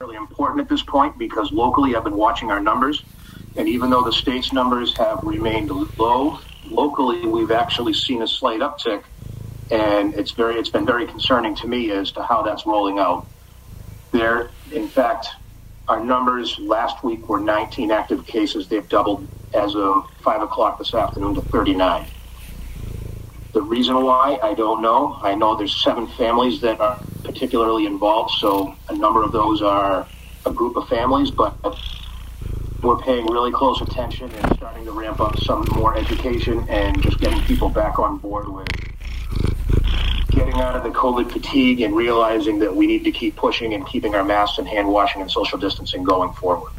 really important at this point because locally I've been watching our numbers, and even though the state's numbers have remained low, locally we've actually seen a slight uptick, and it's very it's been very concerning to me as to how that's rolling out. There, in fact, our numbers last week were 19 active cases. They've doubled as of five o'clock this afternoon to 39. The reason why, I don't know. I know there's seven families that are particularly involved, so a number of those are a group of families, but we're paying really close attention and starting to ramp up some more education and just getting people back on board with getting out of the COVID fatigue and realizing that we need to keep pushing and keeping our masks and hand washing and social distancing going forward.